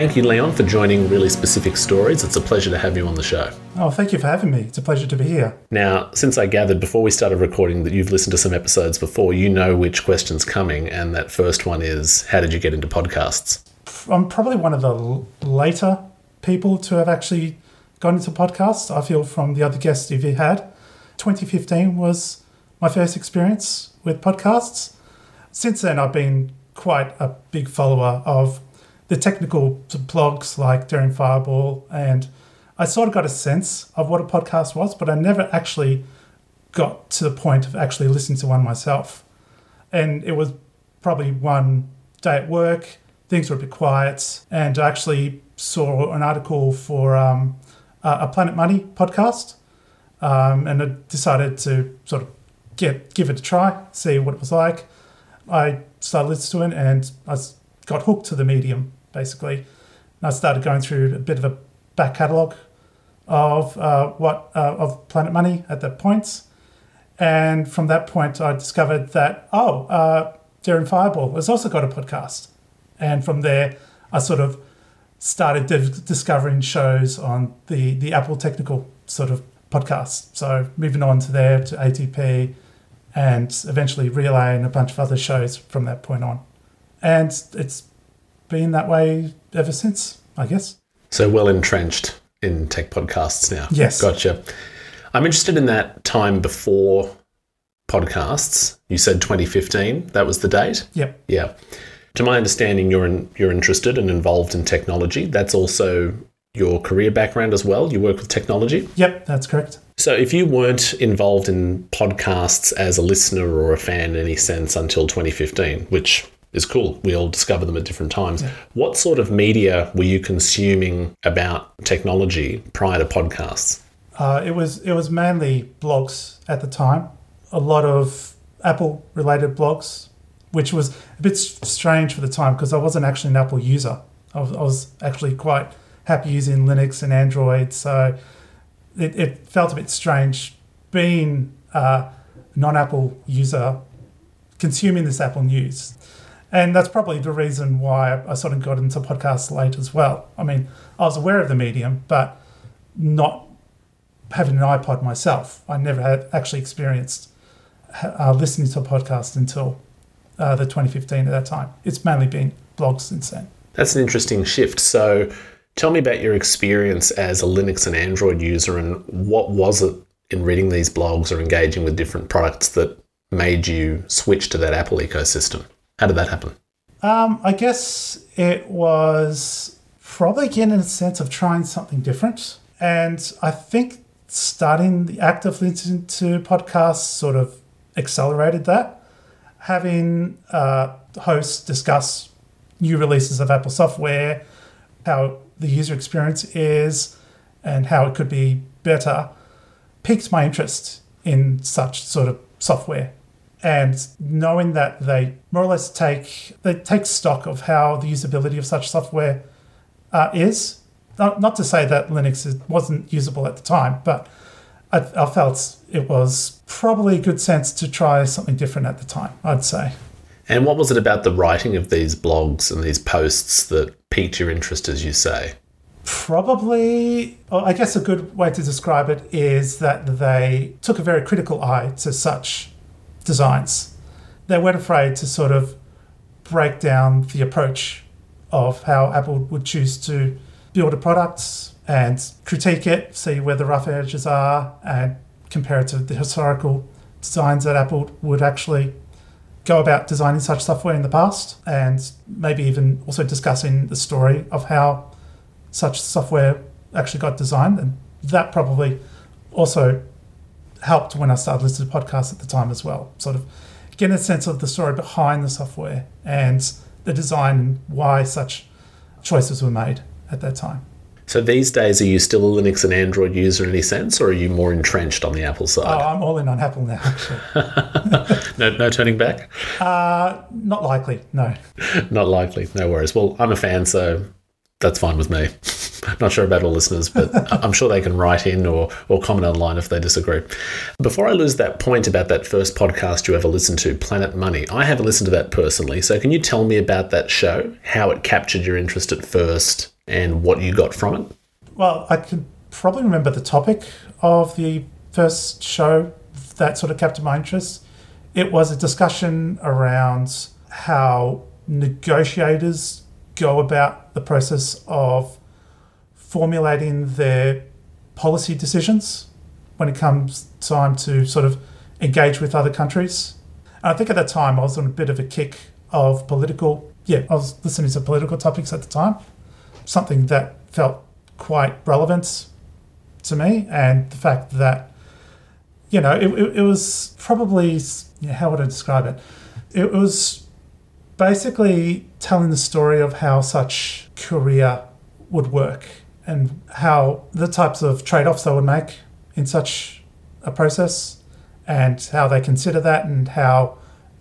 Thank you, Leon, for joining Really Specific Stories. It's a pleasure to have you on the show. Oh, thank you for having me. It's a pleasure to be here. Now, since I gathered before we started recording that you've listened to some episodes before, you know which question's coming, and that first one is How did you get into podcasts? I'm probably one of the later people to have actually gone into podcasts. I feel from the other guests you've had. 2015 was my first experience with podcasts. Since then, I've been quite a big follower of the technical blogs like Daring Fireball, and I sort of got a sense of what a podcast was, but I never actually got to the point of actually listening to one myself. And it was probably one day at work, things were a bit quiet, and I actually saw an article for um, a Planet Money podcast, um, and I decided to sort of get give it a try, see what it was like. I started listening to it, and I got hooked to the medium basically. And I started going through a bit of a back catalogue of uh, what uh, of Planet Money at that point, and from that point I discovered that oh, uh, Daring Fireball has also got a podcast, and from there I sort of started div- discovering shows on the the Apple technical sort of podcast. So moving on to there to ATP, and eventually Relay and a bunch of other shows from that point on, and it's been that way ever since, I guess. So well entrenched in tech podcasts now. Yes. Gotcha. I'm interested in that time before podcasts. You said 2015. That was the date. Yep. Yeah. To my understanding, you're in, you're interested and involved in technology. That's also your career background as well. You work with technology. Yep, that's correct. So, if you weren't involved in podcasts as a listener or a fan in any sense until 2015, which is cool. We all discover them at different times. Yeah. What sort of media were you consuming about technology prior to podcasts? Uh, it was it was mainly blogs at the time. A lot of Apple related blogs, which was a bit strange for the time because I wasn't actually an Apple user. I was, I was actually quite happy using Linux and Android, so it, it felt a bit strange being a non-Apple user consuming this Apple news. And that's probably the reason why I sort of got into podcasts late as well. I mean, I was aware of the medium, but not having an iPod myself. I never had actually experienced uh, listening to a podcast until uh, the 2015 at that time. It's mainly been blogs since then. That's an interesting shift. So tell me about your experience as a Linux and Android user and what was it in reading these blogs or engaging with different products that made you switch to that Apple ecosystem? How did that happen? Um, I guess it was probably again in a sense of trying something different. And I think starting the act of listening to podcasts sort of accelerated that. Having uh, hosts discuss new releases of Apple software, how the user experience is, and how it could be better, piqued my interest in such sort of software and knowing that they more or less take they take stock of how the usability of such software uh, is. Not, not to say that Linux is, wasn't usable at the time, but I, I felt it was probably good sense to try something different at the time. I'd say. And what was it about the writing of these blogs and these posts that piqued your interest, as you say? Probably, I guess a good way to describe it is that they took a very critical eye to such designs. They weren't afraid to sort of break down the approach of how Apple would choose to build a product and critique it, see where the rough edges are, and compare it to the historical designs that Apple would actually go about designing such software in the past, and maybe even also discussing the story of how such software actually got designed. And that probably also helped when I started listening to podcasts at the time as well. Sort of getting a sense of the story behind the software and the design and why such choices were made at that time. So these days, are you still a Linux and Android user in any sense, or are you more entrenched on the Apple side? Oh, I'm all in on Apple now. no, no turning back. Uh, not likely. No. not likely. No worries. Well, I'm a fan, so that's fine with me. I'm not sure about all listeners, but I'm sure they can write in or, or comment online if they disagree. Before I lose that point about that first podcast you ever listened to, Planet Money, I haven't listened to that personally. So can you tell me about that show, how it captured your interest at first, and what you got from it? Well, I can probably remember the topic of the first show that sort of captured my interest. It was a discussion around how negotiators go about the process of formulating their policy decisions when it comes time to sort of engage with other countries. And I think at that time I was on a bit of a kick of political, yeah, I was listening to political topics at the time, something that felt quite relevant to me, and the fact that, you know, it, it, it was probably, know, how would I describe it? It was basically telling the story of how such Korea would work and how the types of trade offs they would make in such a process and how they consider that and how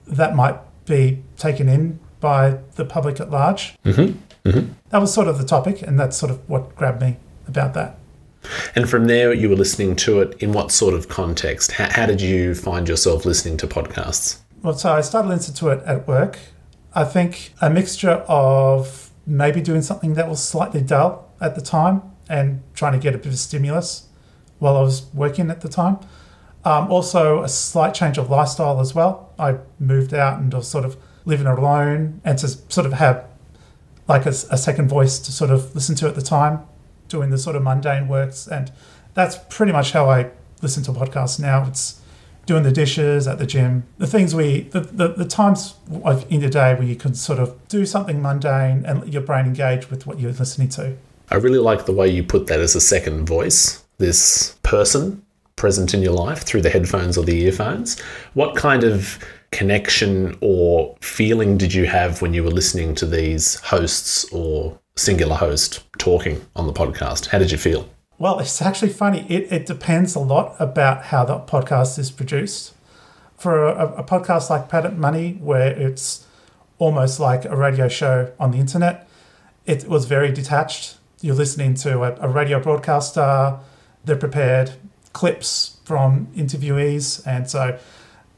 that might be taken in by the public at large. Mm-hmm. Mm-hmm. That was sort of the topic, and that's sort of what grabbed me about that. And from there, you were listening to it in what sort of context? How, how did you find yourself listening to podcasts? Well, so I started listening to it at work. I think a mixture of maybe doing something that was slightly dull at the time and trying to get a bit of stimulus while I was working at the time. Um, also, a slight change of lifestyle as well. I moved out and was sort of living alone and to sort of have like a, a second voice to sort of listen to at the time, doing the sort of mundane works. And that's pretty much how I listen to podcasts now. It's doing the dishes at the gym, the things we, the, the, the times in the day where you can sort of do something mundane and let your brain engage with what you're listening to. I really like the way you put that as a second voice, this person present in your life through the headphones or the earphones. What kind of connection or feeling did you have when you were listening to these hosts or singular host talking on the podcast? How did you feel? Well, it's actually funny. It, it depends a lot about how the podcast is produced. For a, a podcast like Planet Money, where it's almost like a radio show on the internet, it was very detached. You're listening to a, a radio broadcaster, they're prepared clips from interviewees, and so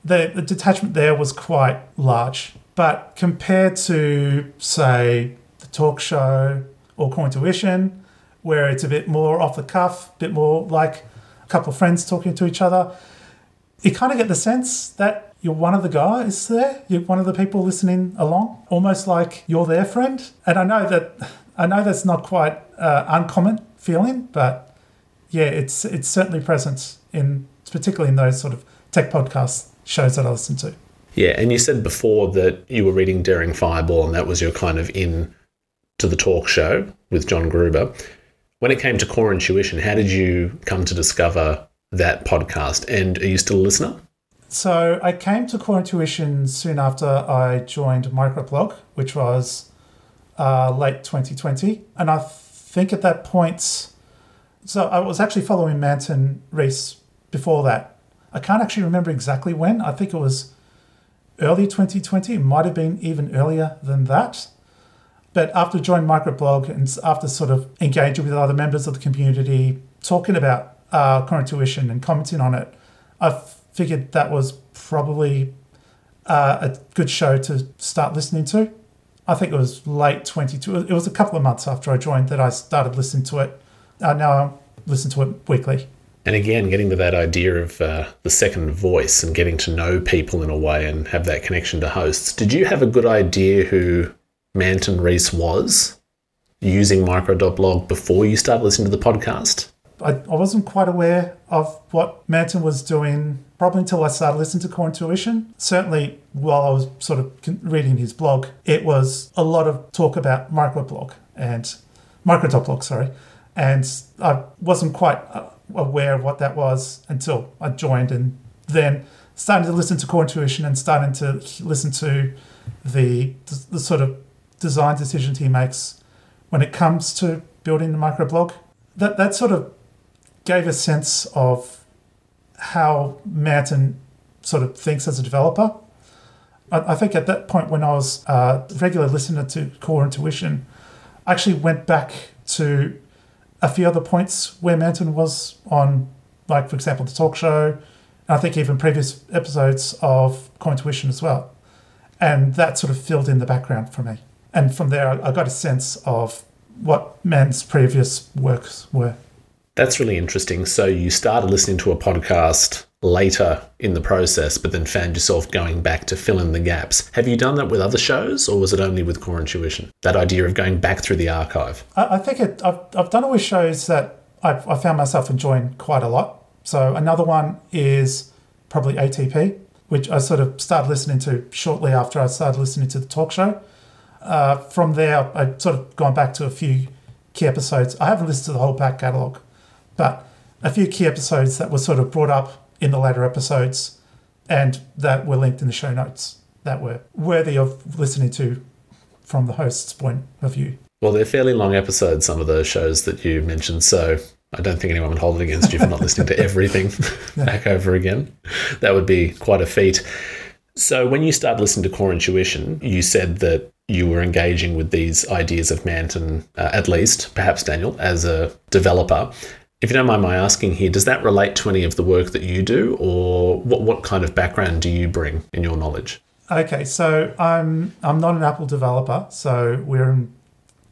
the, the detachment there was quite large. But compared to, say, the talk show or Core Intuition, where it's a bit more off the cuff, a bit more like a couple of friends talking to each other, you kind of get the sense that you're one of the guys there. You're one of the people listening along, almost like you're their friend. And I know that I know that's not quite uh, uncommon feeling, but yeah, it's it's certainly present in particularly in those sort of tech podcast shows that I listen to. Yeah, and you said before that you were reading Daring Fireball, and that was your kind of in to the talk show with John Gruber. When it came to Core Intuition, how did you come to discover that podcast? And are you still a listener? So I came to Core Intuition soon after I joined Microblog, which was uh, late 2020, and I think at that point, so I was actually following Manton Reece before that. I can't actually remember exactly when. I think it was early 2020. It might have been even earlier than that. But after joining Microblog and after sort of engaging with other members of the community, talking about uh, Core Intuition and commenting on it, I figured that was probably uh, a good show to start listening to. I think it was late 22. It was a couple of months after I joined that I started listening to it. Uh, now I listen to it weekly. And again, getting to that idea of uh, the second voice and getting to know people in a way and have that connection to hosts. Did you have a good idea who Manton Reece was using micro.blog before you started listening to the podcast? I, I wasn't quite aware of what Manton was doing probably until I started listening to Core Intuition. Certainly, while I was sort of reading his blog, it was a lot of talk about microblog and micro.blog, sorry. And I wasn't quite uh, aware of what that was until I joined and then starting to listen to Core Intuition and starting to listen to the, the sort of design decisions he makes when it comes to building the microblog. That, that sort of gave a sense of how Manton sort of thinks as a developer. I, I think at that point, when I was a regular listener to Core Intuition, I actually went back to a few other points where Manton was on, like, for example, the talk show, and I think even previous episodes of Core Intuition as well. And that sort of filled in the background for me. And from there, I got a sense of what Man's previous works were. That's really interesting. So you started listening to a podcast later in the process, but then found yourself going back to fill in the gaps. Have you done that with other shows, or was it only with Core Intuition? That idea of going back through the archive. I, I think it, I've, I've done it with shows that I've, I found myself enjoying quite a lot. So another one is probably ATP, which I sort of started listening to shortly after I started listening to the talk show. Uh, from there, I've sort of gone back to a few key episodes. I haven't listened to the whole back catalogue, but a few key episodes that were sort of brought up in the later episodes and that were linked in the show notes that were worthy of listening to from the host's point of view. Well, they're fairly long episodes, some of those shows that you mentioned, so I don't think anyone would hold it against you for not listening to everything back over again. That would be quite a feat. So, when you started listening to Core Intuition, you said that you were engaging with these ideas of Manton, uh, at least, perhaps Daniel, as a developer. If you don't mind my asking here, does that relate to any of the work that you do, or what, what kind of background do you bring in your knowledge? Okay, so I'm I'm not an Apple developer, so we're in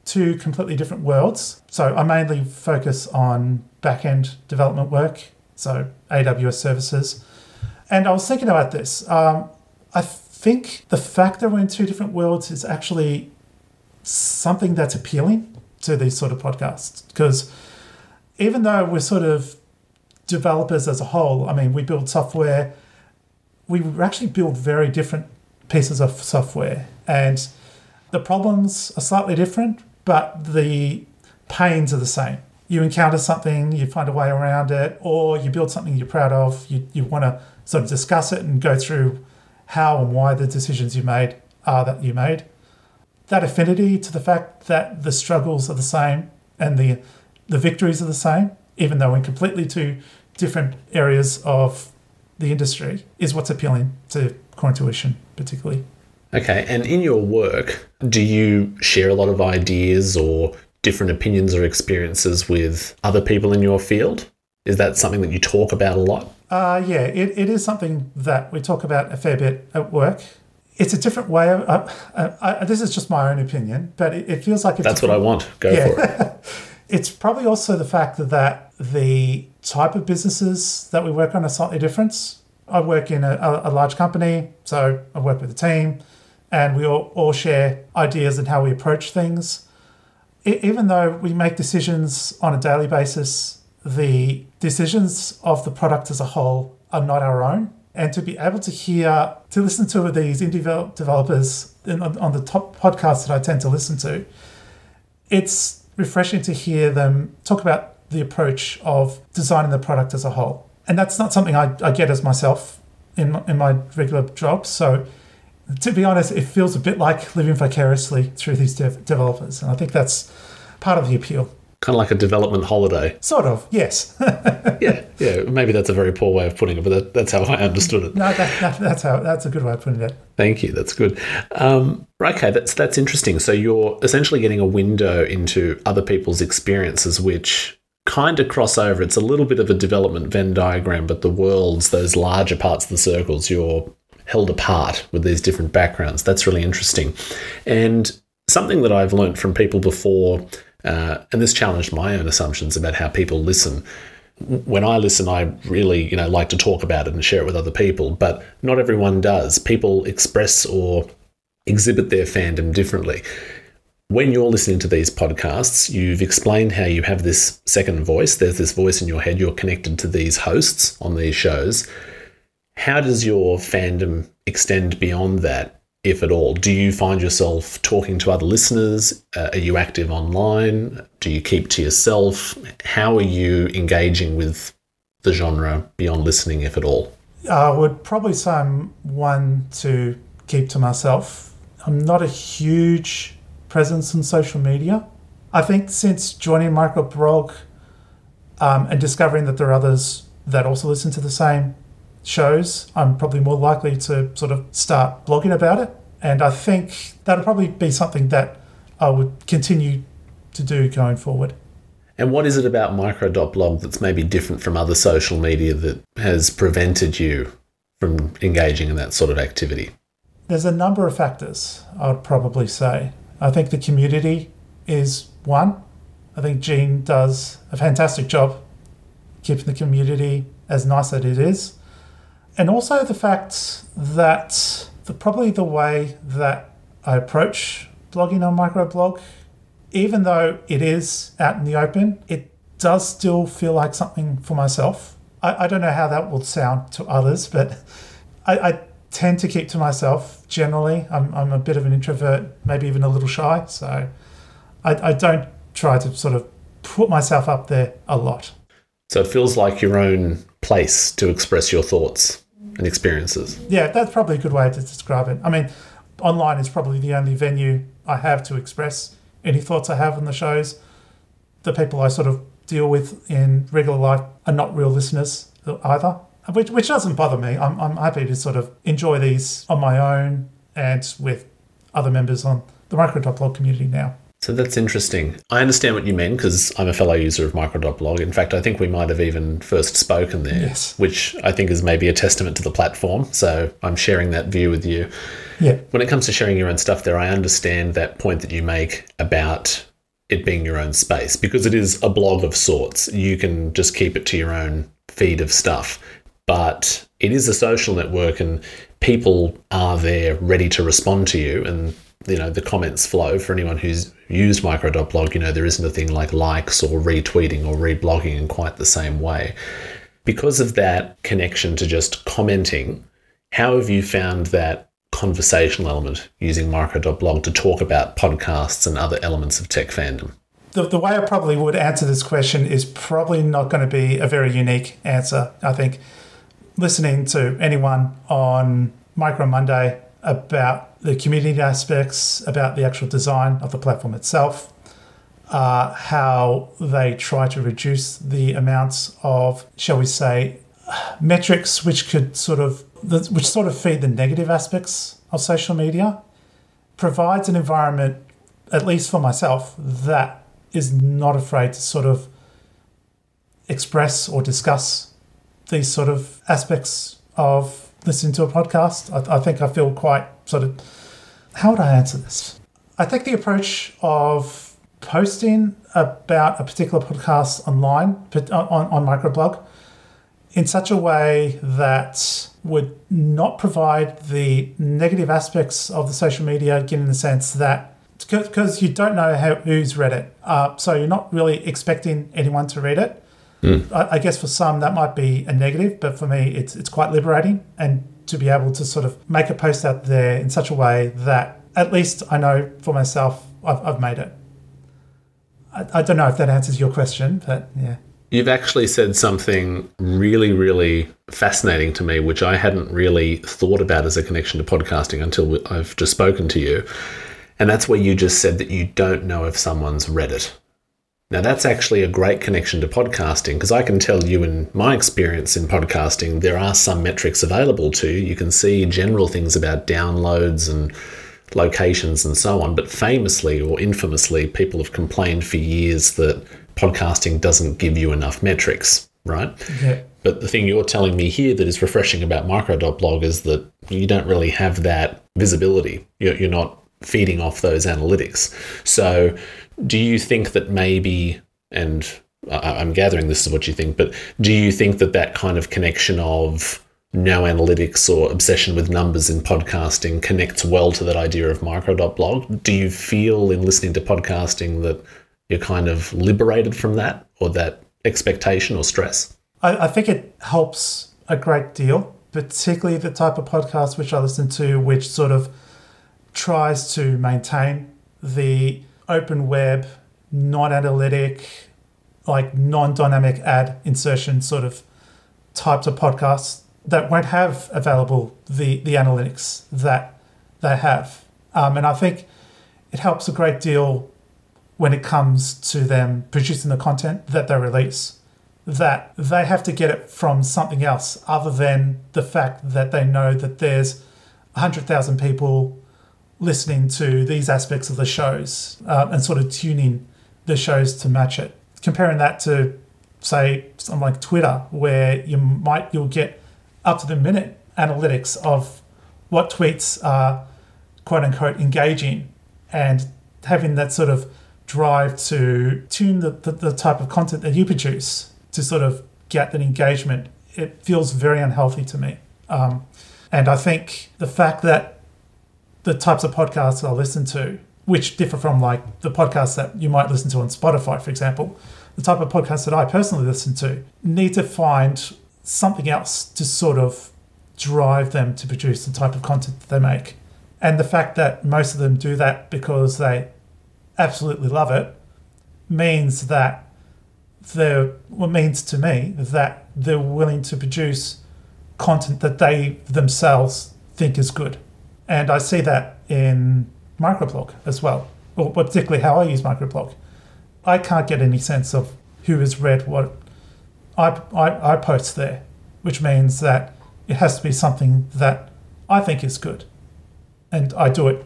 two completely different worlds. So I mainly focus on back-end development work, so AWS services. And I was thinking about this. Um, I think the fact that we're in two different worlds is actually something that's appealing to these sort of podcasts because even though we're sort of developers as a whole, I mean, we build software, we actually build very different pieces of software. And the problems are slightly different, but the pains are the same. You encounter something, you find a way around it, or you build something you're proud of, you, you want to sort of discuss it and go through how and why the decisions you made are that you made. That affinity to the fact that the struggles are the same and the the victories are the same, even though in completely two different areas of the industry, is what's appealing to core intuition, particularly. Okay, and in your work, do you share a lot of ideas or different opinions or experiences with other people in your field? Is that something that you talk about a lot? Uh, yeah, it, it is something that we talk about a fair bit at work. It's a different way of. Uh, uh, this is just my own opinion, but it, it feels like that's what I want. Go yeah. for it. it's probably also the fact that the type of businesses that we work on are slightly different. I work in a, a large company, so I work with a team, and we all, all share ideas and how we approach things. It, even though we make decisions on a daily basis, the decisions of the product as a whole are not our own. And to be able to hear, to listen to these indie developers on the top podcasts that I tend to listen to, it's refreshing to hear them talk about the approach of designing the product as a whole. And that's not something I, I get as myself in, in my regular job. So, to be honest, it feels a bit like living vicariously through these dev- developers. And I think that's part of the appeal kind of like a development holiday. Sort of, yes. yeah, yeah. Maybe that's a very poor way of putting it, but that, that's how I understood it. No, that, that, that's how that's a good way of putting it. Thank you. That's good. Um, okay, that's that's interesting. So you're essentially getting a window into other people's experiences, which kind of cross over. It's a little bit of a development Venn diagram, but the worlds, those larger parts of the circles, you're held apart with these different backgrounds. That's really interesting, and something that I've learned from people before uh, and this challenged my own assumptions about how people listen. When I listen, I really, you know, like to talk about it and share it with other people, but not everyone does. People express or exhibit their fandom differently. When you're listening to these podcasts, you've explained how you have this second voice. There's this voice in your head. You're connected to these hosts on these shows. How does your fandom extend beyond that? If at all? Do you find yourself talking to other listeners? Uh, are you active online? Do you keep to yourself? How are you engaging with the genre beyond listening, if at all? I would probably say I'm one to keep to myself. I'm not a huge presence on social media. I think since joining Microblog um, and discovering that there are others that also listen to the same shows, I'm probably more likely to sort of start blogging about it. And I think that'll probably be something that I would continue to do going forward. And what is it about micro.blog that's maybe different from other social media that has prevented you from engaging in that sort of activity? There's a number of factors, I would probably say. I think the community is one. I think Jean does a fantastic job keeping the community as nice as it is. And also the fact that the, probably the way that I approach blogging on microblog even though it is out in the open, it does still feel like something for myself. I, I don't know how that will sound to others, but I, I tend to keep to myself generally. I'm, I'm a bit of an introvert, maybe even a little shy. So I, I don't try to sort of put myself up there a lot. So it feels like your own place to express your thoughts and experiences. Yeah, that's probably a good way to describe it. I mean, online is probably the only venue I have to express any thoughts I have on the shows. The people I sort of deal with in regular life are not real listeners either, which, which doesn't bother me. I'm, I'm happy to sort of enjoy these on my own and with other members on the micro.blog community now. So that's interesting. I understand what you mean because I'm a fellow user of micro.blog. In fact, I think we might have even first spoken there, yes. which I think is maybe a testament to the platform. So I'm sharing that view with you. Yeah. When it comes to sharing your own stuff there, I understand that point that you make about it being your own space because it is a blog of sorts. You can just keep it to your own feed of stuff. But it is a social network and people are there ready to respond to you and you know the comments flow for anyone who's used micro.blog you know there isn't a thing like likes or retweeting or reblogging in quite the same way because of that connection to just commenting how have you found that conversational element using micro.blog to talk about podcasts and other elements of tech fandom the, the way I probably would answer this question is probably not going to be a very unique answer. I think listening to anyone on Micro Monday about the community aspects, about the actual design of the platform itself, uh, how they try to reduce the amounts of, shall we say, metrics which could sort of which sort of feed the negative aspects of social media, provides an environment, at least for myself, that is not afraid to sort of express or discuss these sort of aspects of listening to a podcast. I, I think I feel quite sort of. How would I answer this? I take the approach of posting about a particular podcast online, on, on microblog, in such a way that would not provide the negative aspects of the social media, given the sense that because you don't know how, who's read it, uh, so you're not really expecting anyone to read it. Mm. I, I, guess for some that might be a negative, but for me it's it's quite liberating and to be able to sort of make a post out there in such a way that at least I know for myself I've, I've made it. I, I don't know if that answers your question, but yeah. You've actually said something really, really fascinating to me, which I hadn't really thought about as a connection to podcasting until I've just spoken to you. And that's where you just said that you don't know if someone's read it. Now, that's actually a great connection to podcasting because I can tell you, in my experience in podcasting, there are some metrics available to you. You can see general things about downloads and locations and so on. But famously or infamously, people have complained for years that podcasting doesn't give you enough metrics, right? Yeah. But the thing you're telling me here that is refreshing about micro.blog is that you don't really have that visibility. You're not feeding off those analytics. So do you think that maybe, and I'm gathering this is what you think, but do you think that that kind of connection of no analytics or obsession with numbers in podcasting connects well to that idea of micro.blog? Do you feel in listening to podcasting that you're kind of liberated from that or that expectation or stress? I, I think it helps a great deal, particularly the type of podcast which I listen to, which sort of tries to maintain the open web, non analytic, like non dynamic ad insertion sort of types of podcasts that won't have available the, the analytics that they have. Um, and I think it helps a great deal when it comes to them producing the content that they release. That they have to get it from something else other than the fact that they know that there's 100,000 people listening to these aspects of the shows uh, and sort of tuning the shows to match it. comparing that to say something like Twitter, where you might you'll get up to the minute analytics of what tweets are quote unquote engaging and having that sort of drive to tune the, the, the type of content that you produce to sort of get that engagement, it feels very unhealthy to me. Um, and I think the fact that the types of podcasts I listen to, which differ from like the podcasts that you might listen to on Spotify, for example, the type of podcasts that I personally listen to need to find something else to sort of drive them to produce the type of content that they make. And the fact that most of them do that because they absolutely love it means that they're what means to me that they're willing to produce content that they themselves think is good. And I see that in microblog as well, or particularly how I use microblog. I can't get any sense of who has read what I, I, I post there, which means that it has to be something that I think is good. And I do it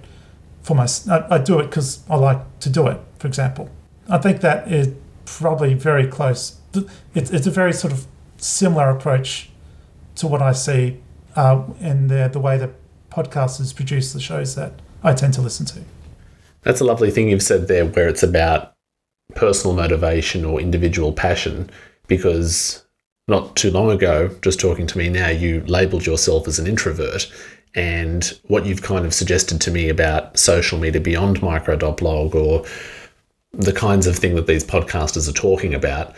for my, I, do it because I like to do it, for example. I think that is probably very close. It's, it's a very sort of similar approach to what I see uh, in the, the way that podcasters produce the shows that I tend to listen to. That's a lovely thing you've said there, where it's about personal motivation or individual passion, because not too long ago, just talking to me now, you labeled yourself as an introvert. And what you've kind of suggested to me about social media beyond micro.blog or the kinds of thing that these podcasters are talking about,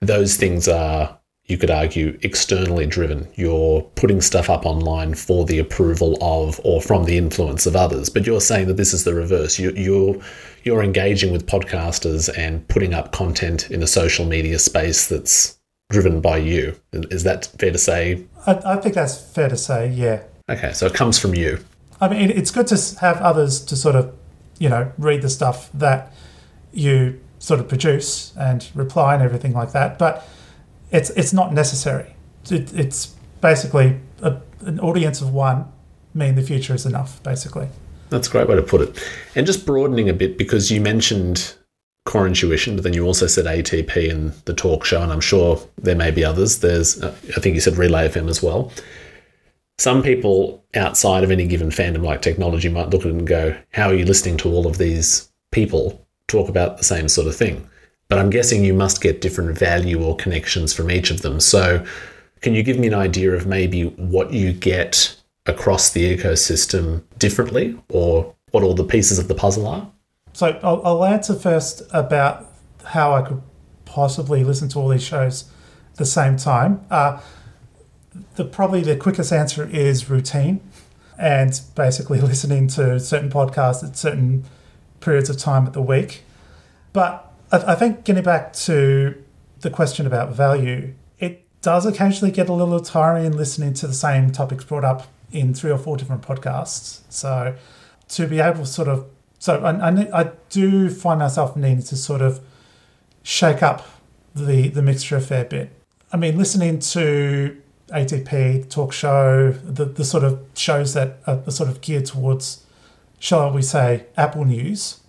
those things are, you could argue, externally driven. You're putting stuff up online for the approval of or from the influence of others. But you're saying that this is the reverse. You, you're you're engaging with podcasters and putting up content in a social media space that's driven by you. Is that fair to say? I, I think that's fair to say. Yeah. Okay, so it comes from you. I mean, it's good to have others to sort of, you know, read the stuff that you sort of produce and reply and everything like that. But it's it's not necessary. It, it's basically a, an audience of one. Me in the future is enough, basically. That's a great way to put it. And just broadening a bit because you mentioned core intuition, but then you also said ATP and the talk show, and I'm sure there may be others. There's, uh, I think you said Relay FM as well. Some people outside of any given fandom like technology might look at it and go, How are you listening to all of these people talk about the same sort of thing? But I'm guessing you must get different value or connections from each of them. So, can you give me an idea of maybe what you get across the ecosystem differently or what all the pieces of the puzzle are? So, I'll, I'll answer first about how I could possibly listen to all these shows at the same time. Uh, the probably the quickest answer is routine and basically listening to certain podcasts at certain periods of time at the week. But I, think getting back to the question about value, it does occasionally get a little tiring listening to the same topics brought up in three or four different podcasts. So to be able to sort of, so I, I, I do find myself needing to sort of shake up the the mixture a fair bit. I mean, listening to ATP talk show, the, the sort of shows that are sort of geared towards, shall we say, Apple News,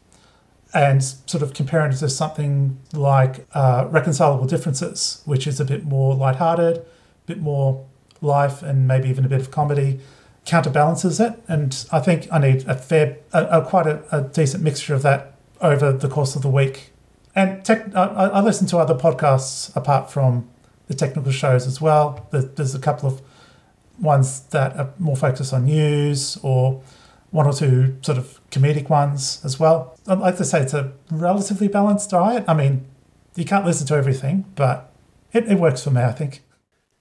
and sort of comparing it to something like uh, Reconcilable Differences, which is a bit more lighthearted, a bit more life, and maybe even a bit of comedy, counterbalances it. And I think I need a fair, a, a quite a, a, decent mixture of that over the course of the week. And tech, I, I listen to other podcasts apart from the technical shows as well. There's a couple of ones that are more focused on news or one or two sort of comedic ones as well. I'd like to say it's a relatively balanced diet. I mean, you can't listen to everything, but it, it works for me, I think.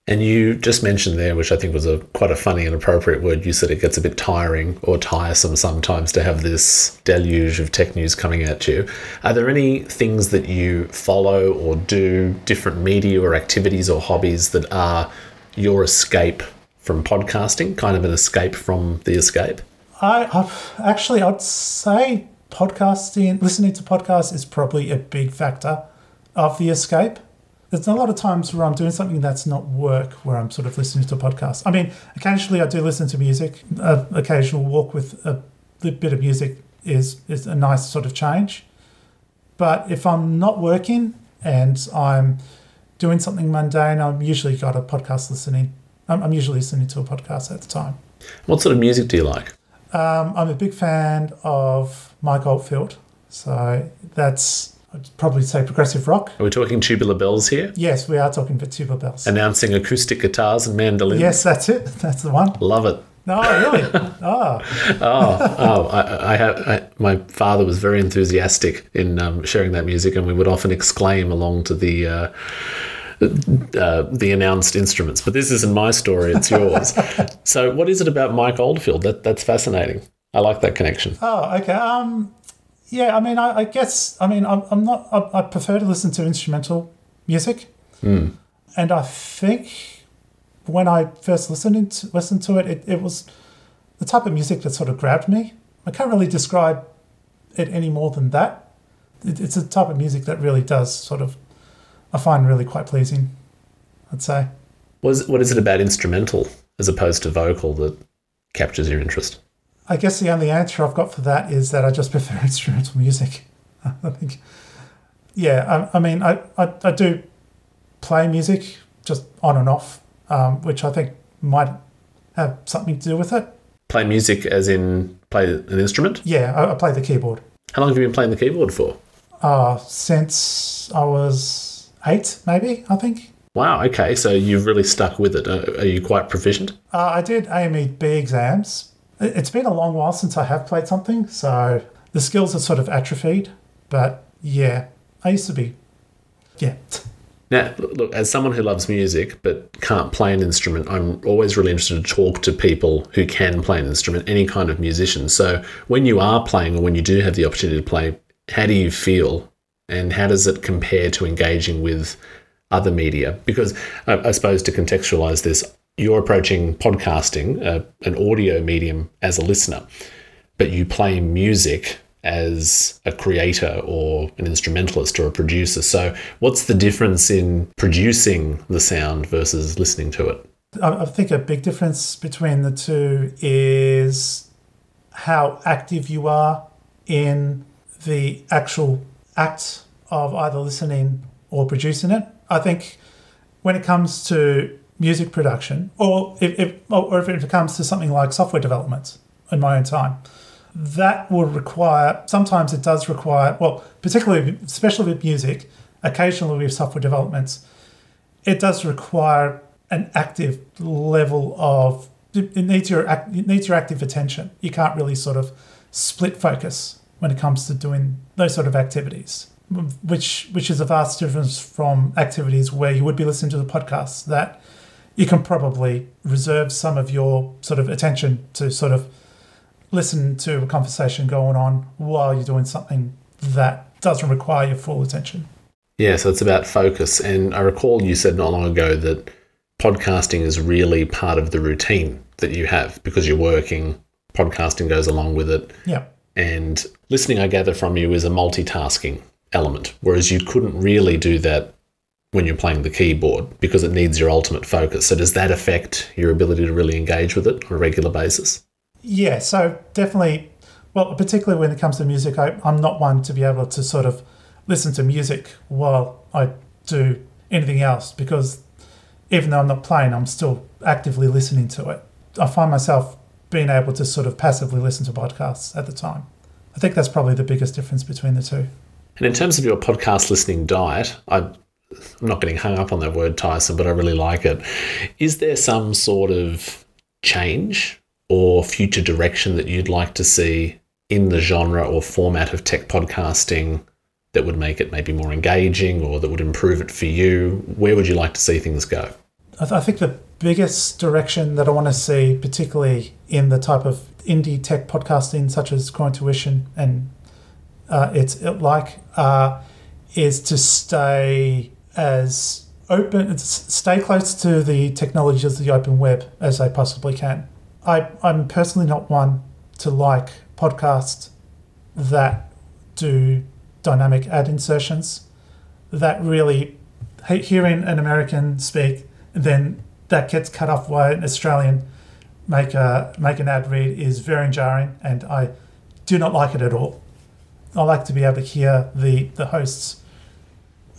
And you just mentioned there, which I think was a quite a funny and appropriate word. You said it gets a bit tiring or tiresome sometimes to have this deluge of tech news coming at you. Are there any things that you follow or do, different media or activities or hobbies that are your escape from podcasting, kind of an escape from the escape? I I've, actually I'd say podcasting, listening to podcasts is probably a big factor of the escape there's a lot of times where I'm doing something that's not work, where I'm sort of listening to a podcast. I mean, occasionally I do listen to music. An occasional walk with a bit of music is is a nice sort of change. But if I'm not working and I'm doing something mundane, I'm usually got a podcast listening. I'm, I'm usually listening to a podcast at the time. What sort of music do you like? Um, I'm a big fan of Mike Oldfield, so that's I'd probably say progressive rock. Are we talking tubular bells here? Yes, we are talking about tubular bells. Announcing acoustic guitars and mandolins? yes, that's it. That's the one. Love it. No, really. oh, Oh, oh! I, I have. I, my father was very enthusiastic in um, sharing that music, and we would often exclaim along to the uh, uh, the announced instruments. But this isn't my story; it's yours. so, what is it about Mike Oldfield that that's fascinating? I like that connection. oh, okay. Um, yeah. I mean, I, I guess. I mean, I'm, I'm not. I, I prefer to listen to instrumental music, and I think when I first listened to, listened to it, it, it was the type of music that sort of grabbed me. I can't really describe it any more than that. It, it's a type of music that really does sort of, I find really quite pleasing. I'd say. What is, what is it about instrumental as opposed to vocal that captures your interest? I guess the only answer I've got for that is that I just prefer instrumental music. I think, yeah, I, I mean, I, I, I do play music just on and off, um, which I think might have something to do with it. Play music as in play an instrument? Yeah, I, I play the keyboard How long have you been playing the keyboard for? uh, since I was eight, maybe, I think. Wow, okay, so you've really stuck with it. Uh, are you quite proficient? Uh, I did AMEB exams. It- It's been a long while since I have played something, so the skills are sort of atrophied. But yeah, I used to be. Yeah. Now, look, as someone who loves music but can't play an instrument, I'm always really interested to talk to people who can play an instrument, any kind of musician. So, when you are playing or when you do have the opportunity to play, how do you feel and how does it compare to engaging with other media? Because I, I suppose to contextualize this, you're approaching podcasting, uh, an audio medium, as a listener, but you play music as a creator or an instrumentalist or a producer. So, what's the difference in producing the sound versus listening to it? I I think a big difference between the two is how active you are in the actual act of either listening or producing it. I think when it comes to music production, or if, if or if it comes to something like software development in my own time, that will require. Sometimes it does require. Well, particularly, especially with music, occasionally with software developments, it does require an active level of it needs your it needs your active attention. You can't really sort of split focus when it comes to doing those sort of activities, which which is a vast difference from activities where you would be listening to the podcast that you can probably reserve some of your sort of attention to sort of listen to a conversation going on while you're doing something that doesn't require your full attention. Yeah, so it's about focus. And I recall you said not long ago that podcasting is really part of the routine that you have because you're working, podcasting goes along with it. Yeah. And listening, I gather from you, is a multitasking element, whereas you couldn't really do that when you're playing the keyboard because it needs your ultimate focus. So, does that affect your ability to really engage with it on a regular basis? Yeah, so definitely, well, particularly when it comes to music, I, I'm not one to be able to sort of listen to music while I do anything else because even though I'm not playing, I'm still actively listening to it. I find myself being able to sort of passively listen to podcasts at the time. I think that's probably the biggest difference between the two. And in terms of your podcast listening diet, I, I'm not getting hung up on that word, Tyson, but I really like it. Is there some sort of change or future direction that you'd like to see in the genre or format of tech podcasting that would make it maybe more engaging or that would improve it for you? Where would you like to see things go? I, th- I think the biggest direction that I want to see, particularly in the type of indie tech podcasting such as Intuition and uh, it's it like, uh, is to stay as open, stay close to the technologies of the open web as they possibly can. I, I'm personally not one to like podcasts that do dynamic ad insertions. That really, hearing an American speak, then that gets cut off by an Australian make a make an ad read is very jarring, and I do not like it at all. I like to be able to hear the the hosts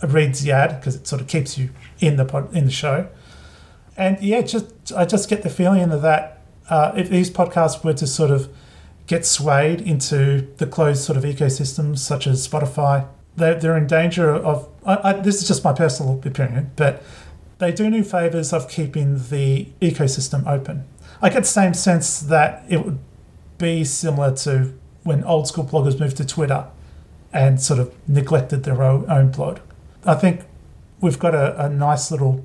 reads the ad because it sort of keeps you in the in the show. And yeah, just I just get the feeling that uh, if these podcasts were to sort of get swayed into the closed sort of ecosystems such as Spotify, they're, they're in danger of. I, I, this is just my personal opinion, but they do new favors of keeping the ecosystem open. I get the same sense that it would be similar to when old school bloggers moved to Twitter and sort of neglected their own, own blog. I think we've got a, a nice little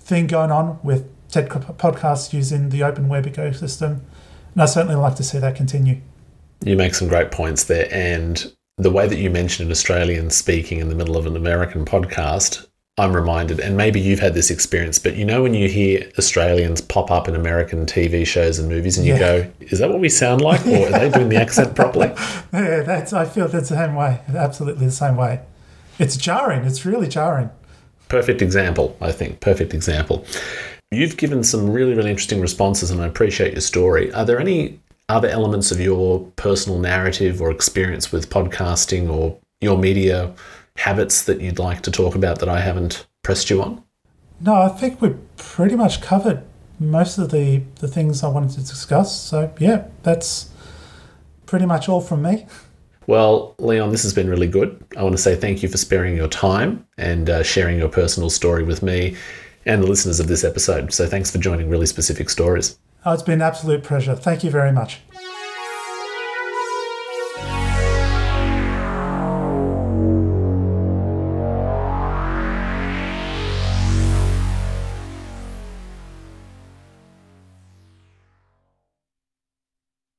thing going on with indie podcasts using the open web ecosystem. And I certainly like to see that continue. You make some great points there. And the way that you mentioned an Australian speaking in the middle of an American podcast, I'm reminded, and maybe you've had this experience, but you know when you hear Australians pop up in American TV shows and movies, and you yeah. go, "Is that what we sound like, or are they doing the accent properly?" Yeah, that's. I feel that's the same way. Absolutely the same way. It's jarring. It's really jarring. Perfect example, I think. Perfect example. You've given some really, really interesting responses, and I appreciate your story. Are there any other elements of your personal narrative or experience with podcasting or your media habits that you'd like to talk about that I haven't pressed you on? No, I think we've pretty much covered most of the, the things I wanted to discuss. So, yeah, that's pretty much all from me. Well, Leon, this has been really good. I want to say thank you for sparing your time and uh, sharing your personal story with me and the listeners of this episode. So, thanks for joining Really Specific Stories. Oh, it's been an absolute pleasure. Thank you very much.